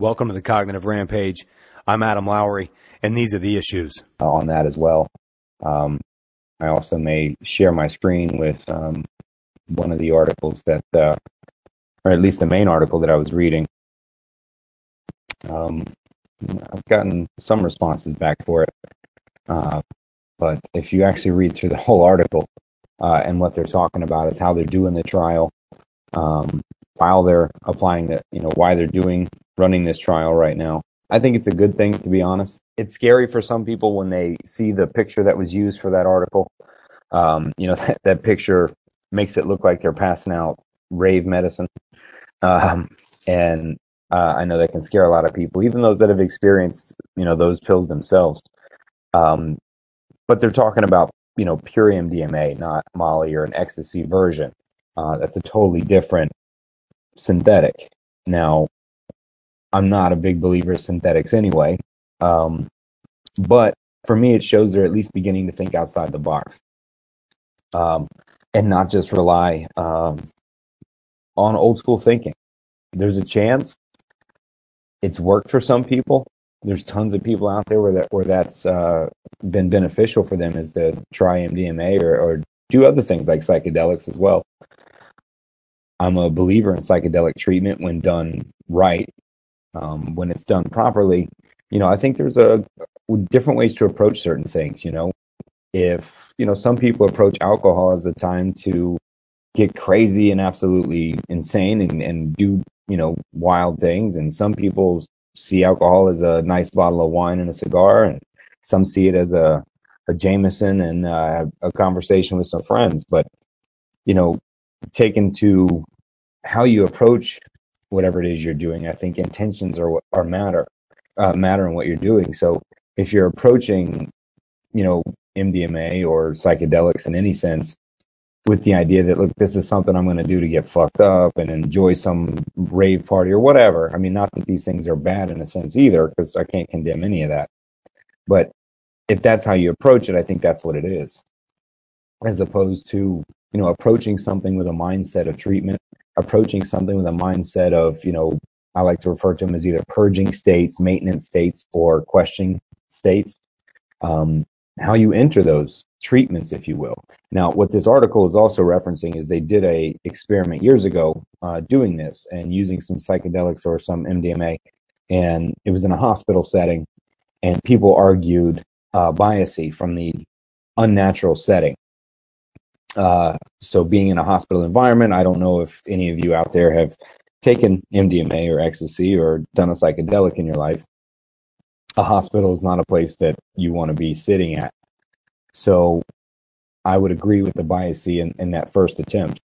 Welcome to the Cognitive Rampage. I'm Adam Lowry, and these are the issues. On that as well. Um, I also may share my screen with um, one of the articles that, uh, or at least the main article that I was reading. Um, I've gotten some responses back for it. Uh, but if you actually read through the whole article uh, and what they're talking about is how they're doing the trial, um, while they're applying the, you know, why they're doing running this trial right now. I think it's a good thing, to be honest. It's scary for some people when they see the picture that was used for that article. Um, you know, that, that picture makes it look like they're passing out rave medicine. Um, and uh, I know that can scare a lot of people, even those that have experienced, you know, those pills themselves. Um, but they're talking about, you know, pure MDMA, not Molly or an ecstasy version. Uh, that's a totally different synthetic. Now, I'm not a big believer of synthetics anyway. Um, but for me, it shows they're at least beginning to think outside the box um, and not just rely um, on old school thinking. There's a chance it's worked for some people. There's tons of people out there where that where that's uh, been beneficial for them is to try MDMA or, or do other things like psychedelics as well. I'm a believer in psychedelic treatment when done right um, when it's done properly. You know, I think there's a different ways to approach certain things. You know, if you know some people approach alcohol as a time to get crazy and absolutely insane and, and do you know wild things, and some people see alcohol as a nice bottle of wine and a cigar, and some see it as a a Jameson and uh, a conversation with some friends. But you know, taken to how you approach whatever it is you're doing. I think intentions are what are matter uh, matter in what you're doing. So if you're approaching, you know, MDMA or psychedelics in any sense with the idea that look, this is something I'm going to do to get fucked up and enjoy some rave party or whatever. I mean, not that these things are bad in a sense either, because I can't condemn any of that. But if that's how you approach it, I think that's what it is, as opposed to you know approaching something with a mindset of treatment approaching something with a mindset of, you know, I like to refer to them as either purging states, maintenance states, or questioning states. Um, how you enter those treatments, if you will. Now, what this article is also referencing is they did a experiment years ago uh, doing this and using some psychedelics or some MDMA, and it was in a hospital setting, and people argued uh, biasy from the unnatural setting. Uh, so being in a hospital environment, I don't know if any of you out there have taken MDMA or ecstasy or done a psychedelic in your life. A hospital is not a place that you want to be sitting at. So I would agree with the bias in, in that first attempt.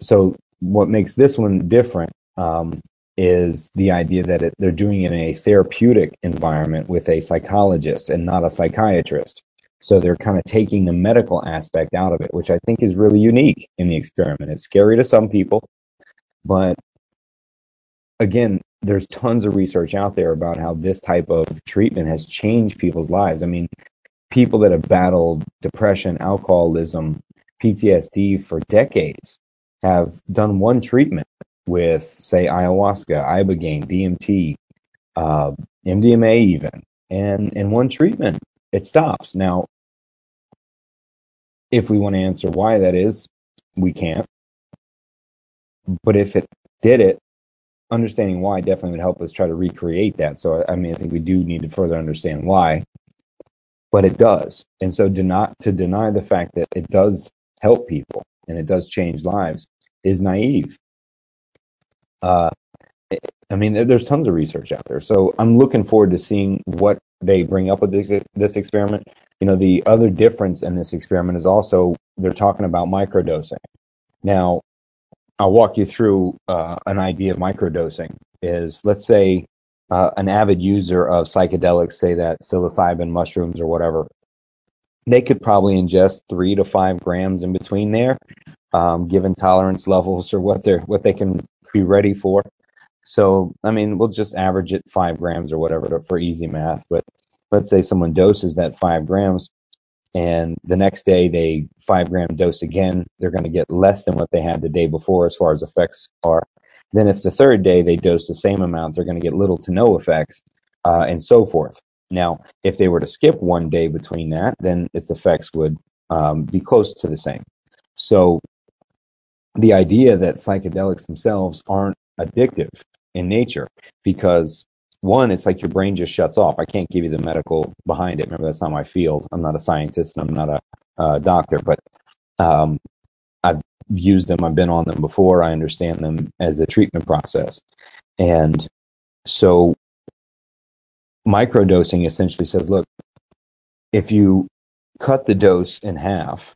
So what makes this one different um, is the idea that it, they're doing it in a therapeutic environment with a psychologist and not a psychiatrist. So they're kind of taking the medical aspect out of it, which I think is really unique in the experiment. It's scary to some people, but again, there's tons of research out there about how this type of treatment has changed people's lives. I mean, people that have battled depression, alcoholism, PTSD for decades have done one treatment with, say, ayahuasca, ibogaine, DMT, uh, MDMA, even, and in one treatment, it stops. Now, if we want to answer why that is, we can't. But if it did it, understanding why definitely would help us try to recreate that. So, I mean, I think we do need to further understand why, but it does. And so, do not to deny the fact that it does help people and it does change lives is naive. Uh, I mean, there's tons of research out there. So I'm looking forward to seeing what they bring up with this, this experiment. You know, the other difference in this experiment is also they're talking about microdosing. Now, I'll walk you through uh, an idea of microdosing. Is let's say uh, an avid user of psychedelics, say that psilocybin mushrooms or whatever, they could probably ingest three to five grams in between there, um, given tolerance levels or what they're what they can be ready for. So, I mean, we'll just average it five grams or whatever for easy math. But let's say someone doses that five grams and the next day they five gram dose again, they're going to get less than what they had the day before as far as effects are. Then, if the third day they dose the same amount, they're going to get little to no effects, uh, and so forth. Now, if they were to skip one day between that, then its effects would um, be close to the same. So, the idea that psychedelics themselves aren't addictive in nature because one, it's like your brain just shuts off. I can't give you the medical behind it. Remember, that's not my field. I'm not a scientist and I'm not a doctor, but um, I've used them. I've been on them before. I understand them as a treatment process. And so microdosing essentially says, look, if you cut the dose in half,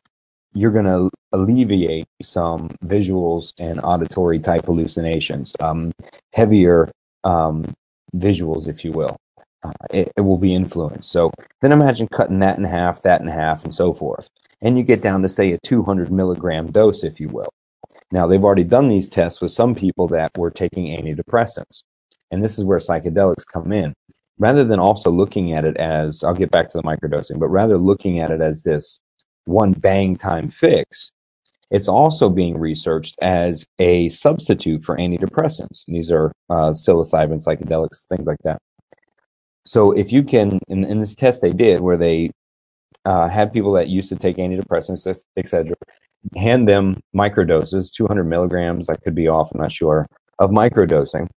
you're going to alleviate some visuals and auditory type hallucinations, um, heavier um, visuals, if you will. Uh, it, it, will be influenced. So then imagine cutting that in half, that in half, and so forth. And you get down to, say, a 200 milligram dose, if you will. Now, they've already done these tests with some people that were taking antidepressants. And this is where psychedelics come in. Rather than also looking at it as, I'll get back to the microdosing, but rather looking at it as this one bang time fix, it's also being researched as a substitute for antidepressants. These are uh, psilocybin, psychedelics, things like that. So if you can, in, in this test they did, where they uh, had people that used to take antidepressants, etc., hand them microdoses, 200 milligrams, I could be off, I'm not sure, of microdosing,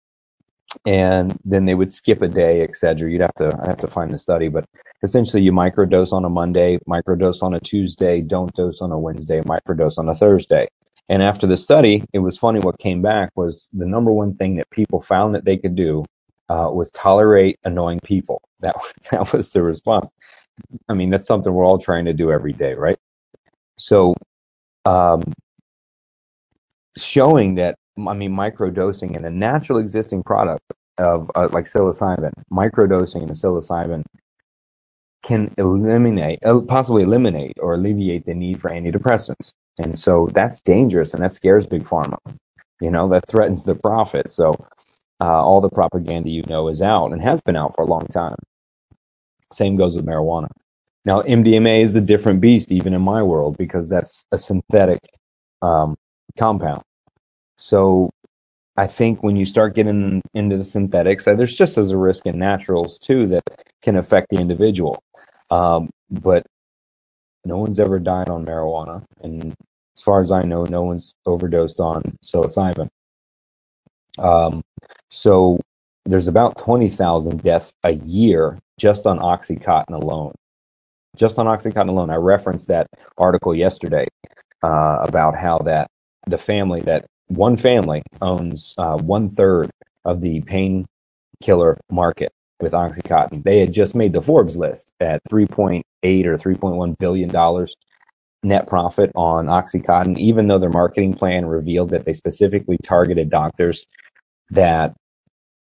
and then they would skip a day, et cetera. You'd have to I have to find the study, but essentially you microdose on a Monday, microdose on a Tuesday, don't dose on a Wednesday, microdose on a Thursday. And after the study, it was funny. What came back was the number one thing that people found that they could do uh, was tolerate annoying people. That that was the response. I mean, that's something we're all trying to do every day, right? So, um, showing that I mean, microdosing in a natural existing product of uh, like psilocybin, microdosing in a psilocybin can eliminate, possibly eliminate or alleviate the need for antidepressants. And so that's dangerous and that scares big pharma. You know, that threatens the profit. So uh, all the propaganda you know is out and has been out for a long time. Same goes with marijuana. Now, MDMA is a different beast, even in my world, because that's a synthetic um, compound. So I think when you start getting into the synthetics, uh, there's just as a risk in naturals too that can affect the individual. Um, but no one's ever died on marijuana, and as far as I know, no one's overdosed on psilocybin. Um, so there's about twenty thousand deaths a year just on OxyContin alone. Just on OxyContin alone, I referenced that article yesterday uh, about how that the family that one family owns uh, one third of the painkiller market with OxyContin. They had just made the Forbes list at 3.8 or 3.1 billion dollars net profit on OxyContin, even though their marketing plan revealed that they specifically targeted doctors that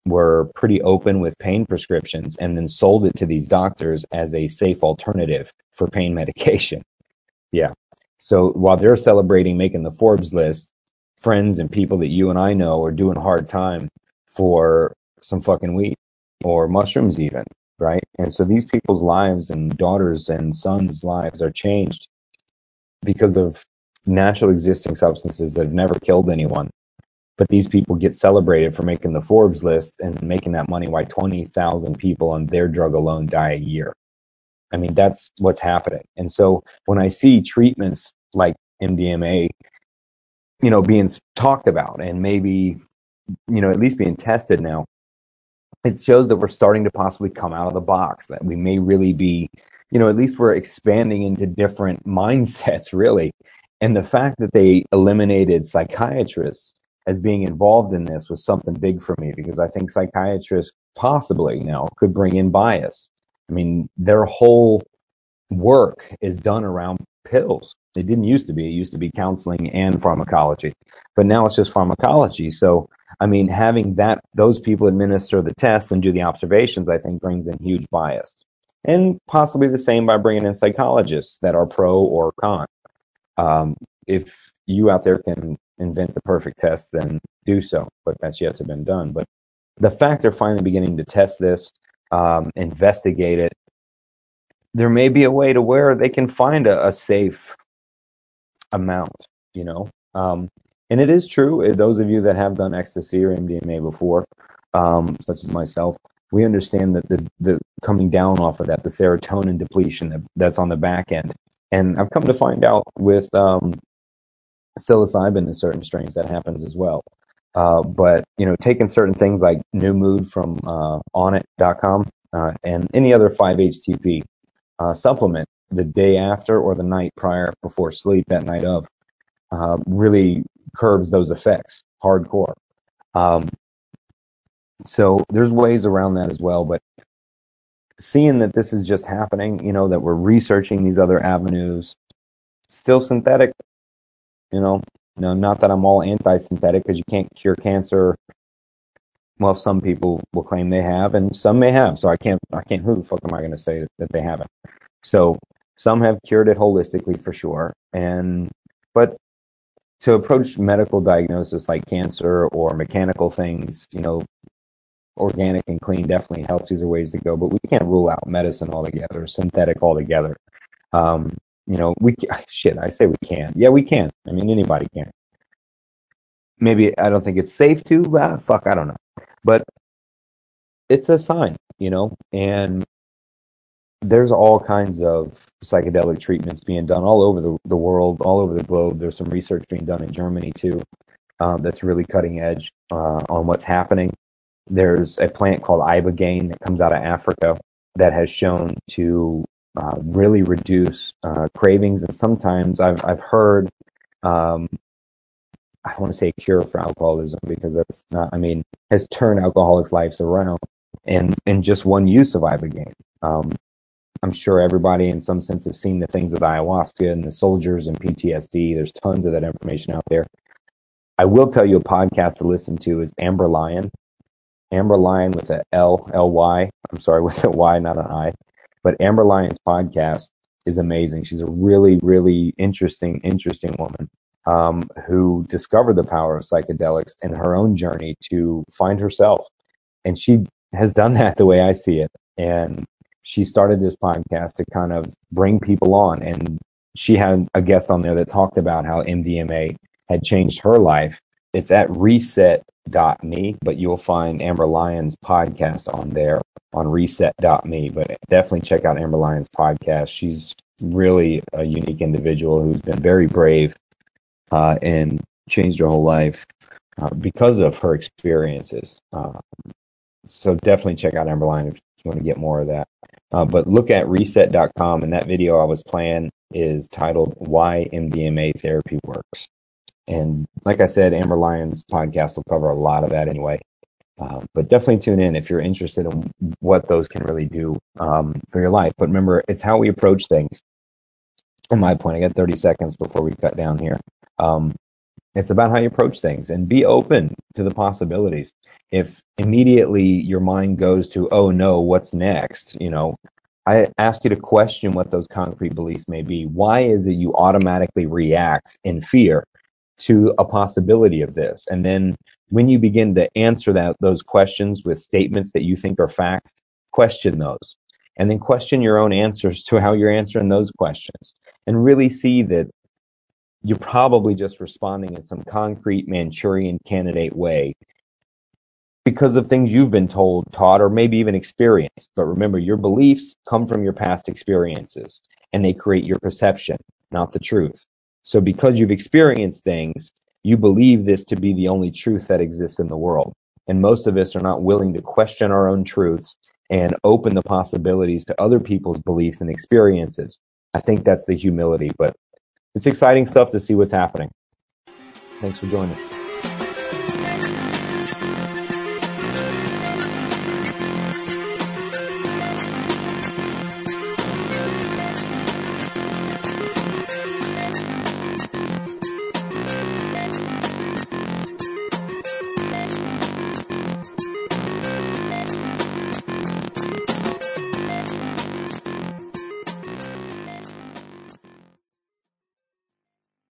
were pretty open with pain prescriptions and then sold it to these doctors as a safe alternative for pain medication. Yeah. So while they're celebrating making the Forbes list, friends and people that you and I know are doing hard time for some fucking weed or mushrooms even, right? And so these people's lives and daughters and sons' lives are changed because of natural existing substances that have never killed anyone. But these people get celebrated for making the Forbes list and making that money Why 20,000 people on their drug alone die a year. I mean, that's what's happening. And so when I see treatments like MDMA you know, being talked about and maybe, you know, at least being tested now, it shows that we're starting to possibly come out of the box, that we may really be, you know, at least we're expanding into different mindsets, really. And the fact that they eliminated psychiatrists as being involved in this was something big for me because I think psychiatrists possibly now could bring in bias. I mean, their whole work is done around pills. It didn't used to be. It used to be counseling and pharmacology, but now it's just pharmacology. So, I mean, having that those people administer the test and do the observations, I think, brings in huge bias, and possibly the same by bringing in psychologists that are pro or con. Um, if you out there can invent the perfect test, then do so. But that's yet to been done. But the fact they're finally beginning to test this, um, investigate it, there may be a way to where they can find a, a safe amount, you know. Um, And it is true. eh, Those of you that have done ecstasy or MDMA before, um, such as myself, we understand that the, the coming down off of that, the serotonin depletion that, that's on the back end. And I've come to find out with um, psilocybin in certain strains that happens as well. Uh, but you know, taking certain things like New Mood from uh, Onnit.com uh, and any other 5-HTP uh, supplement the day after or the night prior before sleep, that night of, uh, really curbs those effects hardcore. Um, so there's ways around that as well, but seeing that this is just happening, you know, that we're researching these other avenues, still synthetic, you know, no, not that I'm all anti-synthetic because you can't cure cancer. Well, some people will claim they have, and some may have. So I can't, I can't. Who the fuck am I going to say that they haven't? So some have cured it holistically for sure, and but to approach medical diagnosis like cancer or mechanical things, you know, organic and clean definitely helps. These are ways to go, but we can't rule out medicine altogether, synthetic altogether. Um, you know, we shit. I say we can. Yeah, we can. I mean, anybody can. Maybe I don't think it's safe to. Ah, fuck, I don't know, but it's a sign, you know, and there's all kinds of psychedelic treatments being done all over the, the world, all over the globe. There's some research being done in Germany too, um, that's really cutting edge uh, on what's happening. There's a plant called ibogaine that comes out of Africa that has shown to uh, really reduce uh, cravings, and sometimes I've I've heard. Um, I want to say cure for alcoholism because that's not. I mean, has turned alcoholics' lives around, and and just one use of ibogaine. Um, I'm sure everybody, in some sense, have seen the things with ayahuasca and the soldiers and PTSD. There's tons of that information out there. I will tell you a podcast to listen to is Amber Lyon. Amber Lyon with a L L Y. I'm sorry, with a Y, not an I. But Amber Lyon's podcast is amazing. She's a really, really interesting, interesting woman um, who discovered the power of psychedelics in her own journey to find herself. And she has done that the way I see it. And she started this podcast to kind of bring people on. And she had a guest on there that talked about how MDMA had changed her life. It's at reset.me, but you'll find Amber Lyon's podcast on there on reset.me. But definitely check out Amber Lyon's podcast. She's really a unique individual who's been very brave uh, and changed her whole life uh, because of her experiences. Uh, so definitely check out Amber if you want to get more of that. Uh, but look at reset.com, and that video I was playing is titled Why MDMA Therapy Works. And like I said, Amber Lyon's podcast will cover a lot of that anyway. Uh, but definitely tune in if you're interested in what those can really do um, for your life. But remember, it's how we approach things. In my point, I got 30 seconds before we cut down here. Um, it's about how you approach things and be open to the possibilities. If immediately your mind goes to, oh no, what's next? You know, I ask you to question what those concrete beliefs may be. Why is it you automatically react in fear to a possibility of this? And then when you begin to answer that those questions with statements that you think are facts, question those. And then question your own answers to how you're answering those questions. And really see that you're probably just responding in some concrete Manchurian candidate way because of things you've been told, taught, or maybe even experienced. But remember, your beliefs come from your past experiences and they create your perception, not the truth. So because you've experienced things, you believe this to be the only truth that exists in the world. And most of us are not willing to question our own truths and open the possibilities to other people's beliefs and experiences. I think that's the humility, but it's exciting stuff to see what's happening. Thanks for joining.